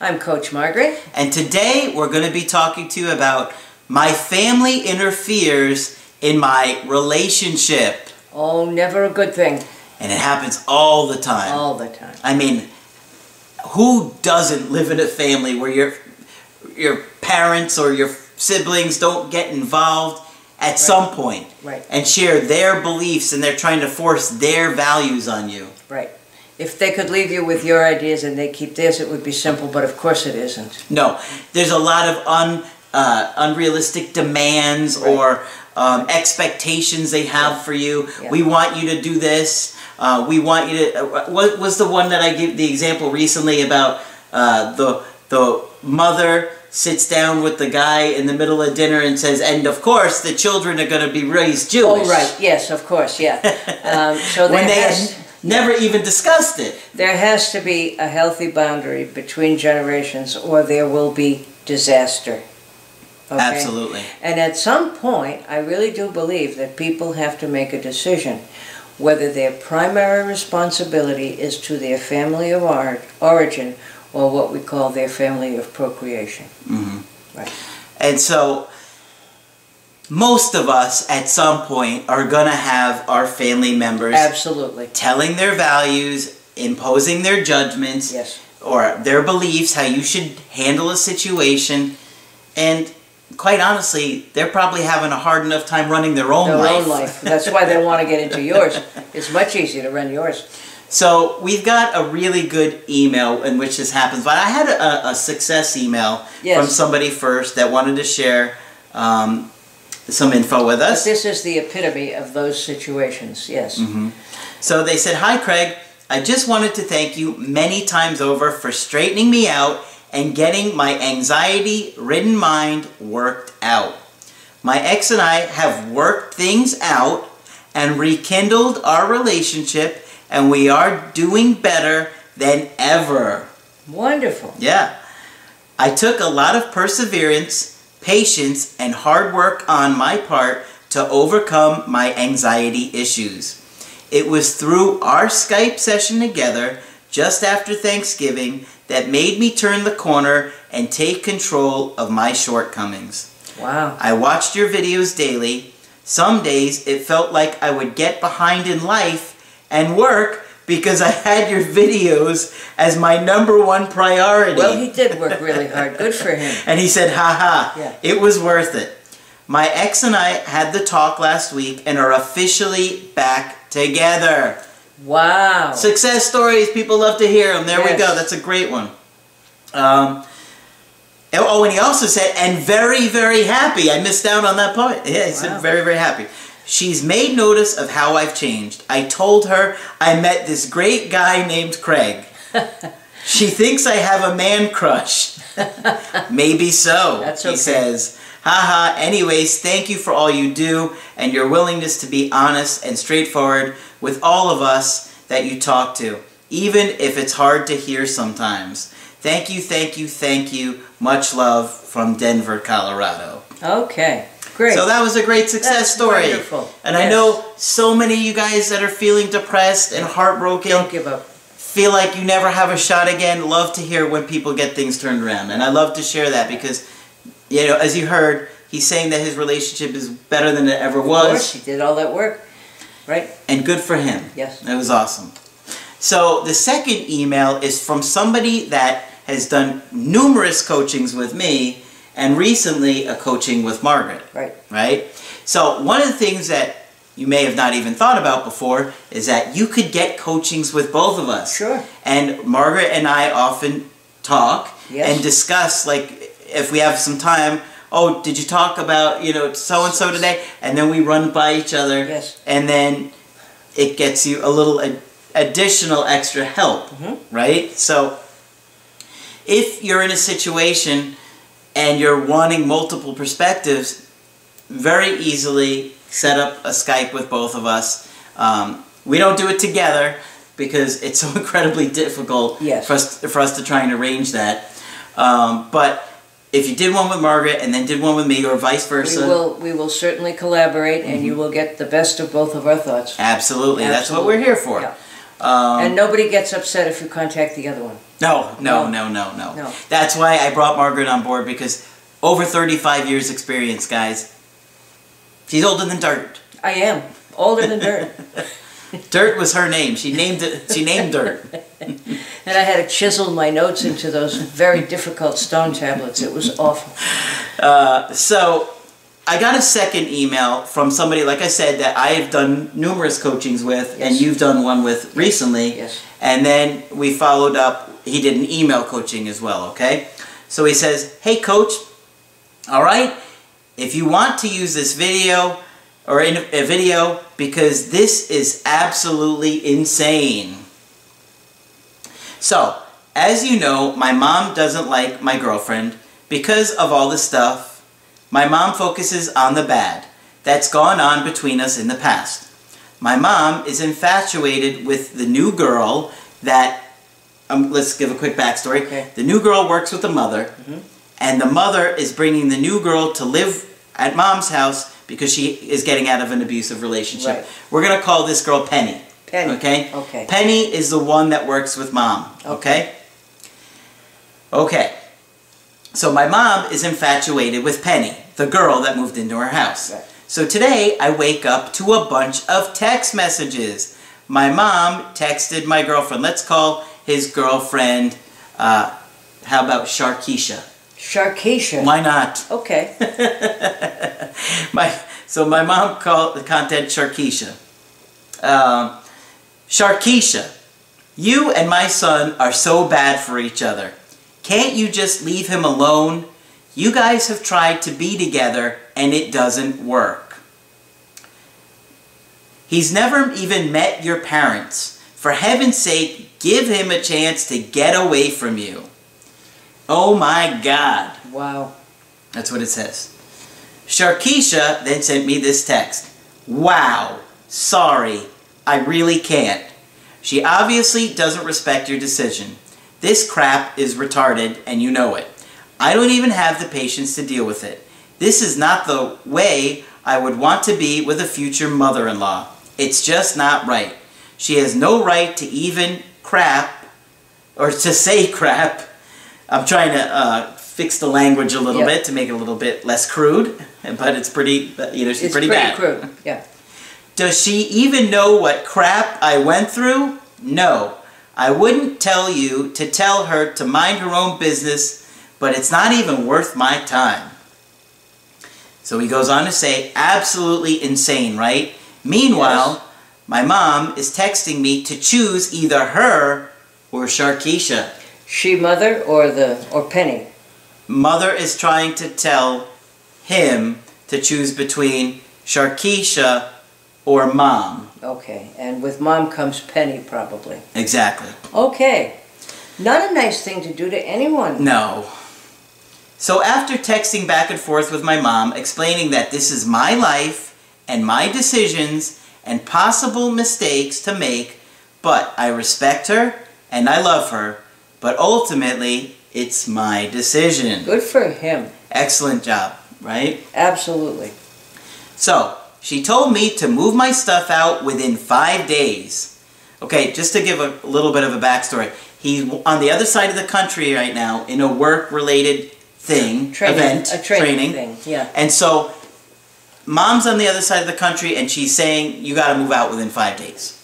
I'm Coach Margaret. And today we're going to be talking to you about my family interferes in my relationship. Oh, never a good thing. And it happens all the time. All the time. I mean, who doesn't live in a family where your your parents or your siblings don't get involved at some point Right. and share their beliefs and they're trying to force their values on you. Right. If they could leave you with your ideas and they keep theirs, it would be simple, but of course it isn't. No, there's a lot of un, uh, unrealistic demands Right. or um, expectations they have for you. Yeah. We want you to do this. Uh, we want you to. Uh, what was the one that I gave the example recently about uh, the the mother sits down with the guy in the middle of dinner and says, "And of course, the children are going to be raised Jewish." Oh, right. Yes, of course, yeah. Um, so when they has, never even discussed it. there has to be a healthy boundary between generations or there will be disaster. Okay? Absolutely. And at some point, I really do believe that people have to make a decision whether their primary responsibility is to their family of or- origin or what we call their family of procreation. hmm Right. And so, most of us at some point are going to have our family members Absolutely. telling their values, imposing their judgments, Yes. or their beliefs, how you should handle a situation. And quite honestly, they're probably having a hard enough time running their own Their life. own life. That's why they want to get into yours. It's much easier to run yours. So we've got a really good email in which this happens. But I had a, a success email Yes. from somebody first that wanted to share um, some info with But us. this is the epitome of those situations. Yes. Mhm. So they said, Hi, Craig. I just wanted to thank you many times over for straightening me out and getting my anxiety ridden mind worked out. My ex and I have worked things out and rekindled our relationship, and we are doing better than ever. Wonderful. Yeah. I took a lot of perseverance, patience, and hard work on my part to overcome my anxiety issues. It was through our Skype session together just after Thanksgiving that made me turn the corner and take control of my shortcomings. Wow. I watched your videos daily. Some days it felt like I would get behind in life and work because I had your videos as my number one priority. Well, he did work really hard. Good for him. And he said, haha, Yeah. it was worth it. My ex and I had the talk last week and are officially back together. Wow. Success stories, people love to hear them. There we go, that's a great one. Um, oh, and he also said, and very, very happy. I missed out on that part. Yeah, he Wow. said, very, very happy. She's made notice of how I've changed. I told her I met this great guy named Craig. she thinks I have a man crush. Maybe so, That's he okay. says. Haha, anyways, thank you for all you do and your willingness to be honest and straightforward with all of us that you talk to, even if it's hard to hear sometimes. Thank you, thank you, thank you. Much love from Denver, Colorado. Okay. Great. So that was a great success That's story. wonderful. And I know so many of you guys that are feeling depressed and heartbroken Don't give up. feel like you never have a shot again. Love to hear when people get things turned around. And I love to share that because, you know, as you heard, he's saying that his relationship is better than it ever was. Of course, he did all that work. Right? And good for him. Yes. That was awesome. So the second email is from somebody that has done numerous coachings with me and recently a coaching with Margaret. Right. Right? So one of the things that you may have not even thought about before is that you could get coachings with both of us. Sure. And Margaret and I often talk Yes. and discuss, like, if we have some time, oh, did you talk about, you know, so and so today? And then we run by each other. Yes. And then it gets you a little ad- additional extra help, Mhm. right? So if you're in a situation and you're wanting multiple perspectives, very easily set up a Skype with both of us. Um, we don't do it together because it's so incredibly difficult Yes. for, us, for us to try and arrange that. Um, but if you did one with Margaret and then did one with me, or vice We versa, will, we will certainly collaborate and Mm-hmm. you will get the best of both of our thoughts. absolutely, that's what we're here for. Yeah. Um, And nobody gets upset if you contact the other one. No, no, No. no, no, no. That's why I brought Margaret on board because over 35 years experience, guys. She's older than Dirt. I am, older than dirt. Dirt was her name. She named it. She named Dirt. And I had to chisel my notes into those very difficult stone tablets. It was awful. Uh, so I got a second email from somebody, like I said, that I have done numerous coachings with, and you've done one with recently. Yes. And then we followed up. He did an email coaching as well. Okay. So he says, "Hey, coach. All right. If you want to use this video or in a video because this is absolutely insane." So, as you know, my mom doesn't like my girlfriend because of all the stuff. My mom focuses on the bad that's gone on between us in the past. My mom is infatuated with the new girl that, um, let's give a quick backstory. Okay. The new girl works with the mother, and the mother is bringing the new girl to live at mom's house because she is getting out of an abusive relationship. Right. We're going to call this girl Penny. Penny. Okay? Okay. Penny is the one that works with mom. Okay? Okay. So my mom is infatuated with Penny, the girl that moved into her house. Right. So today I wake up to a bunch of text messages. My mom texted my girlfriend. Let's call his girlfriend, uh, how about Sharkeisha? Sharkeisha. Why not? Okay. my so my mom called the content Sharkeisha. Um, Sharkeisha, you and my son are so bad for each other. Can't you just leave him alone? You guys have tried to be together and it doesn't work. He's never even met your parents. For heaven's sake, give him a chance to get away from you. Oh my God. Wow. That's what it says. Sharkeisha then sent me this text. Wow. Sorry. I really can't. She obviously doesn't respect your decision. This crap is retarded and you know it. I don't even have the patience to deal with it. This is not the way I would want to be with a future mother-in-law. It's just not right. She has no right to even crap or to say crap. I'm trying to uh, fix the language a little Yeah. bit to make it a little bit less crude, but it's pretty, you know, she's pretty bad. It's pretty, pretty bad. crude. Yeah. Does she even know what crap I went through? No. I wouldn't tell you to tell her to mind her own business, but it's not even worth my time. So he goes on to say, absolutely insane, right? Meanwhile, Yes. my mom is texting me to choose either her or Sharkeisha. She mother or the or Penny. Mother is trying to tell him to choose between Sharkeisha or mom. Okay. And with mom comes Penny probably. Exactly. Okay. Not a nice thing to do to anyone. No. So after texting back and forth with my mom, explaining that this is my life and my decisions and possible mistakes to make, but I respect her and I love her, but ultimately it's my decision. Good for him. Excellent job, right? Absolutely. So, she told me to move my stuff out within five days. Okay, just to give a little bit of a backstory. He's on the other side of the country right now in a work-related thing, Training. event, A training, thing. Yeah. And so, mom's on the other side of the country and she's saying, you gotta move out within five days.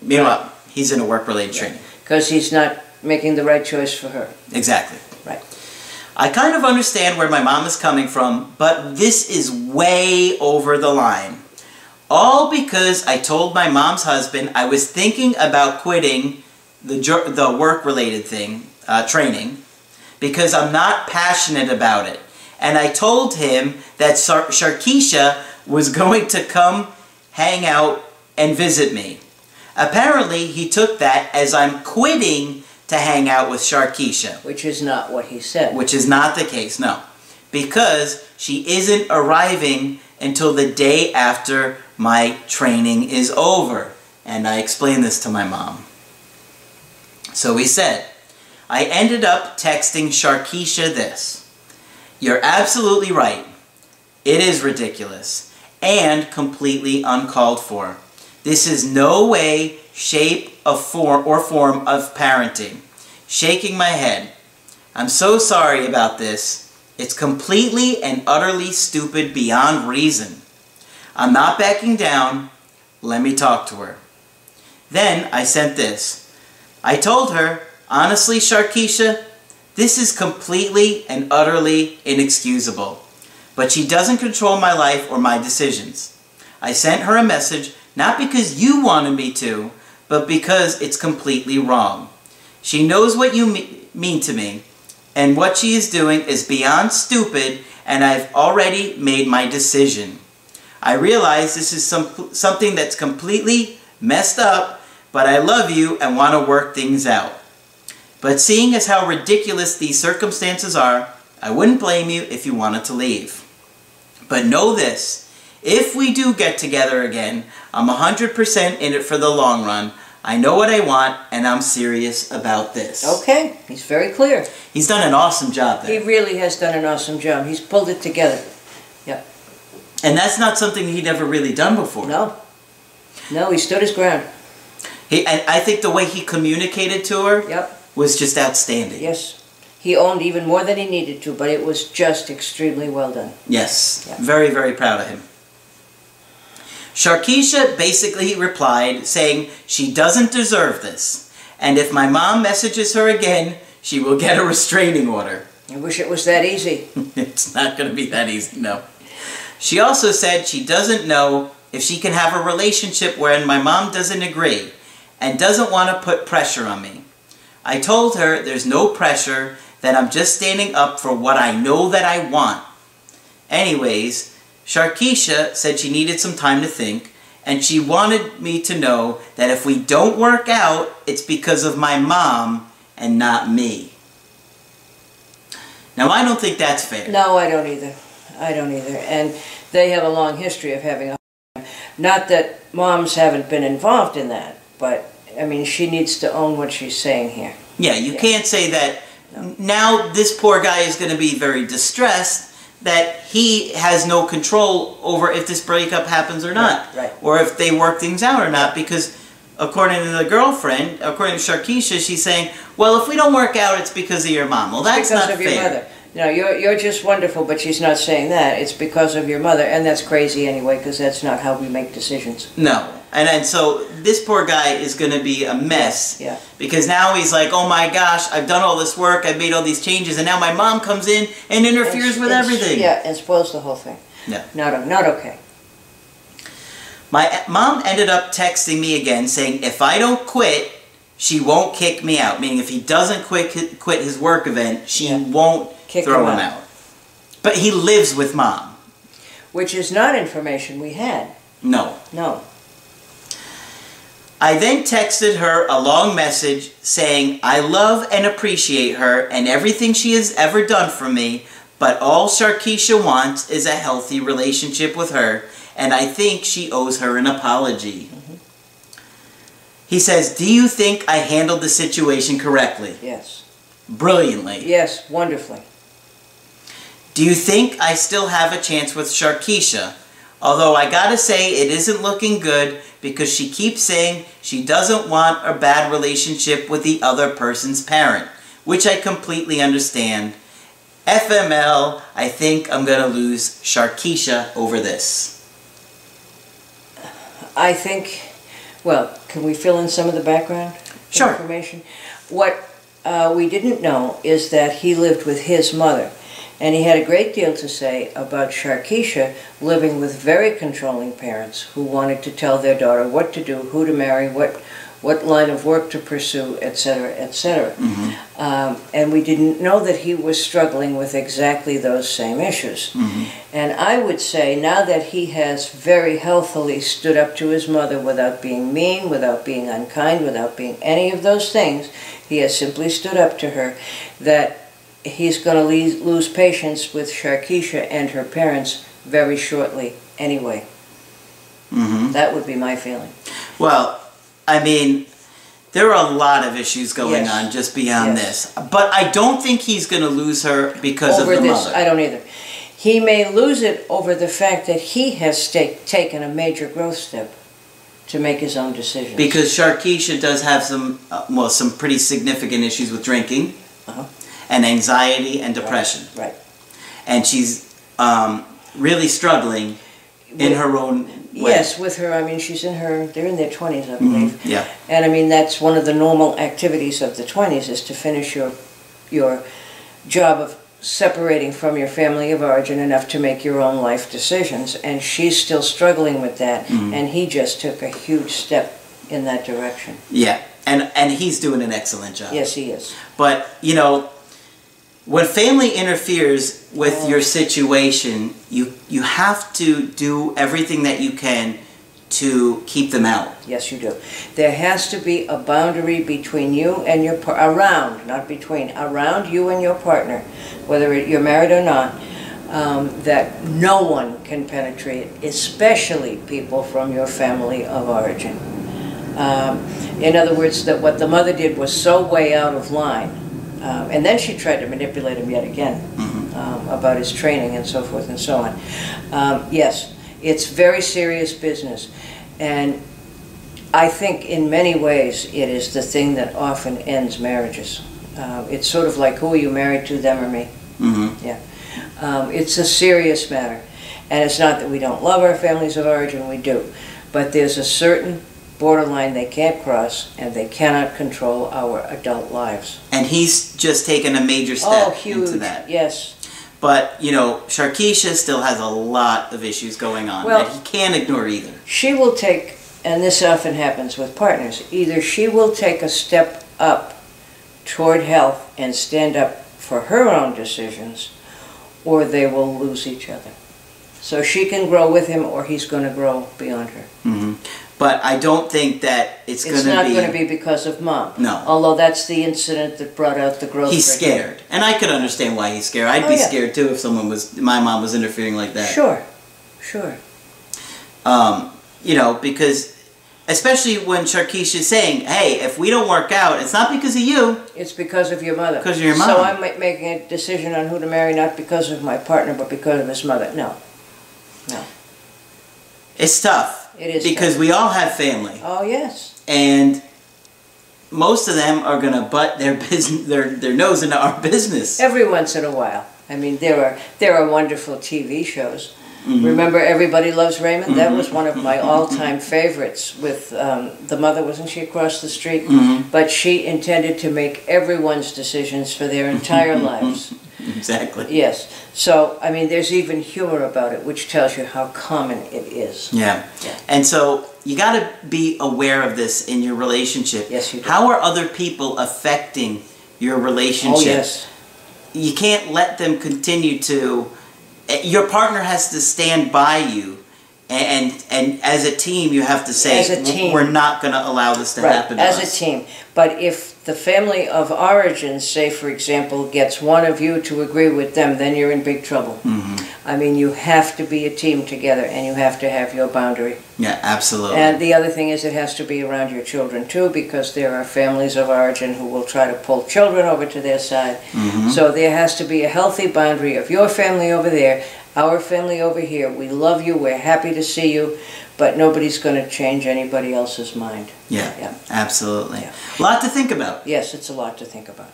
Meanwhile, he's in a work-related training. Because he's not making the right choice for her. Exactly. Right. I kind of understand where my mom is coming from, but this is way over the line. All because I told my mom's husband I was thinking about quitting the, the work related thing, uh, training, because I'm not passionate about it. And I told him that Sar- was going to come hang out and visit me. Apparently, he took that as I'm quitting to hang out with Sharkeisha Which is not what he said. which is not the case, no. because she isn't arriving until the day after my training is over. And I explained this to my mom. So he said, I ended up texting Sharkeisha this. You're absolutely right. It is ridiculous and completely uncalled for. This is no way, shape, of form or form of parenting. Shaking my head. I'm so sorry about this. It's completely and utterly stupid beyond reason. I'm not backing down. Let me talk to her. Then I sent this. I told her, honestly, Sharkeisha, this is completely and utterly inexcusable. But she doesn't control my life or my decisions. I sent her a message not because you wanted me to, but because it's completely wrong. She knows what you me mean to me, and what she is doing is beyond stupid, and I've already made my decision. I realize this is some, something that's completely messed up, but I love you and want to work things out. But seeing as how ridiculous these circumstances are, I wouldn't blame you if you wanted to leave. But know this, if we do get together again, I'm 100% in it for the long run. I know what I want, and I'm serious about this. Okay, he's very clear. He's done an awesome job there. He really has done an awesome job. He's pulled it together. Yep. And that's not something he'd ever really done before. No. No, he stood his ground. He, and I think the way he communicated to her Yep. was just outstanding. Yes. He owned even more than he needed to, but it was just extremely well done. Yes. Yeah. Very, very proud of him. Sharkeisha basically replied saying she doesn't deserve this, and if my mom messages her again, she will get a restraining order. I wish it was that easy. it's not going to be that easy, no. She also said she doesn't know if she can have a relationship wherein my mom doesn't agree and doesn't want to put pressure on me. I told her there's no pressure, that I'm just standing up for what I know that I want. Anyways, Sharkeisha said she needed some time to think, and she wanted me to know that if we don't work out, it's because of my mom and not me. Now, I don't think that's fair. No, I don't either. I don't either. And they have a long history of having a not that moms haven't been involved in that, but I mean she needs to own what she's saying here. Yeah, you Yeah. can't say that now this poor guy is going to be very distressed that he has no control over if this breakup happens or not. Right, right. Or if they work things out or not because according to the girlfriend, according to Sharkeisha, she's saying, well, if we don't work out, it's because of your mom. Well, that's because not of fair. your mother. No, you're you're just wonderful, but she's not saying that. It's because of your mother, and that's crazy anyway, because that's not how we make decisions. No. And then so this poor guy is going to be a mess. Yeah. Because now he's like, oh my gosh, I've done all this work, I've made all these changes, and now my mom comes in and interferes with everything. Yeah, and spoils the whole thing. No. Not not okay. My mom ended up texting me again saying if I don't quit, she won't kick me out. Meaning if he doesn't quit quit his work event, she Yeah. won't Kick throw him him out. out. But he lives with mom. Which is not information we had. No. No. I then texted her a long message saying I love and appreciate her and everything she has ever done for me, but all Sharkeisha wants is a healthy relationship with her, and I think she owes her an apology. He says, Do you think I handled the situation correctly? Yes. Brilliantly. Yes. Wonderfully. Do you think I still have a chance with Sharkeisha? Although I gotta say it isn't looking good because she keeps saying she doesn't want a bad relationship with the other person's parent, which I completely understand. FML, I think I'm gonna lose Sharkeisha over this. I think, well, can we fill in some of the background Sure. information? What uh, we didn't know is that he lived with his mother, and he had a great deal to say about Sharkeisha living with very controlling parents who wanted to tell their daughter what to do, who to marry, what what line of work to pursue, etc., etc. Um, and we didn't know that he was struggling with exactly those same issues. And I would say now that he has very healthily stood up to his mother without being mean, without being unkind, without being any of those things, he has simply stood up to her, that he's going to lose patience with Sharkeisha and her parents very shortly anyway. Mm-hmm. That would be my feeling. Well, I mean, there are a lot of issues going Yes. on just beyond Yes. this. But I don't think he's going to lose her because over of the this, mother. I don't either. He may lose it over the fact that he has taken a major growth step to make his own decisions. Because Sharkeisha does have some, uh, well, some pretty significant issues with drinking Uh-huh. And anxiety and depression. right. And she's um, really struggling in her own way. Yes, with her, I mean, she's in her, they're in their 20s, I believe. Mhm, Yeah. And I mean, that's one of the normal activities of the 20s is to finish your, your job of separating from your family of origin enough to make your own life decisions. And she's still struggling with that. Mhm. And he just took a huge step in that direction. Yeah. And, and he's doing an excellent job. Yes, he is. But, you know, when family interferes with your situation, you, you have to do everything that you can to keep them out. Yes, you do. There has to be a boundary between you and your, par- around, not between, around you and your partner, whether you're married or not, um, that no one can penetrate, especially people from your family of origin. Um, in other words, that what the mother did was so way out of line. Um, and then she tried to manipulate him yet again Mhm. um, about his training and so forth and so on. Um, yes, it's very serious business. And I think in many ways it is the thing that often ends marriages. Uh, it's sort of like who are you married to, them or me? hmm Um, it's a serious matter. And it's not that we don't love our families of origin, we do. But there's a certain borderline they can't cross and they cannot control our adult lives. And he's just taken a major step oh, huge. into that. Yes. But, you know, Sharkeisha still has a lot of issues going on Well- that he can't ignore either. She will take, and this often happens with partners, either she will take a step up toward health and stand up for her own decisions, or they will lose each other. So she can grow with him, or he's going to grow beyond her. hmm But I don't think that it's, It's going to be. It's not going to be because of mom. No. Although that's the incident that brought out the growth. He's scared, and I could understand why he's scared. I'd Oh, be yeah. scared too if someone was my mom was interfering like that. Sure, sure. Um, you know, because especially when Sharkeisha's saying, "Hey, if we don't work out, it's not because of you." It's because of your mother. Because of your mom. So. I'm making a decision on who to marry, not because of my partner, but because of his mother. No, no. It's tough It is because tough. we all have family, Oh, yes. and most of them are gonna butt their business, their their nose into our business. Every once in a while. I mean, there are there are wonderful TV shows. Mhm. Remember, Everybody Loves Raymond. That was one of my Mhm. all-time favorites. With um, the mother, wasn't she across the street? Mhm. But she intended to make everyone's decisions for their entire lives. Exactly. Yes. So, I mean, there's even humor about it, which tells you how common it is. Yeah. Yeah. And so you got to be aware of this in your relationship. Yes, you do. How are other people affecting your relationship? Oh, yes. You can't let them continue to. eh, Your partner has to stand by you, and and as a team, you have to say, As a team. "We're not going to allow this to Right, happen." To as us. a team. But if the family of origin, say for example, gets one of you to agree with them, then you're in big trouble. Mhm. I mean, you have to be a team together and you have to have your boundary. Yeah, absolutely. And the other thing is it has to be around your children too because there are families of origin who will try to pull children over to their side. Mhm. So there has to be a healthy boundary of your family over there, our family over here. We love you, we're happy to see you, but nobody's going to change anybody else's mind. yeah, Yeah. absolutely. Yeah. A lot to think about. Yes, it's a lot to think about.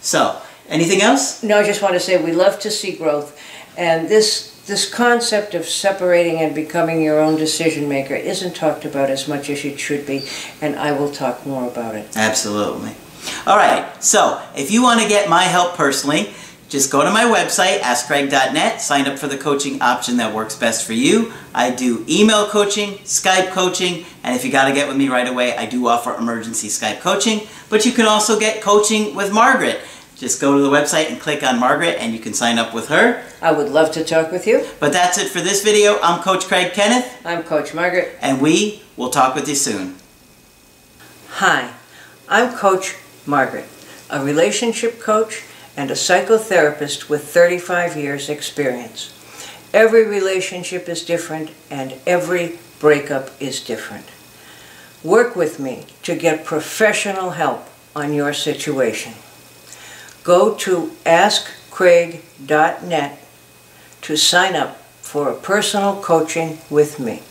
So, anything else? No, I just want to say we love to see growth, and this this concept of separating and becoming your own decision maker isn't talked about as much as it should be, and I will talk more about it. Absolutely. All right. So, if you want to get my help personally, just go to my website, askcraig.net, sign up for the coaching option that works best for you. I do email coaching, Skype coaching, and if you got to get with me right away, I do offer emergency Skype coaching. But you can also get coaching with Margaret. Just go to the website and click on Margaret, and you can sign up with her. I would love to talk with you. But that's it for this video. I'm Coach Craig Kenneth, I'm Coach Margaret. and we will talk with you soon. Hi, I'm Coach Margaret, a relationship coach and a psychotherapist with 35 years experience. Every relationship is different and every breakup is different. Work with me to get professional help on your situation. Go to askcraig.net to sign up for a personal coaching with me.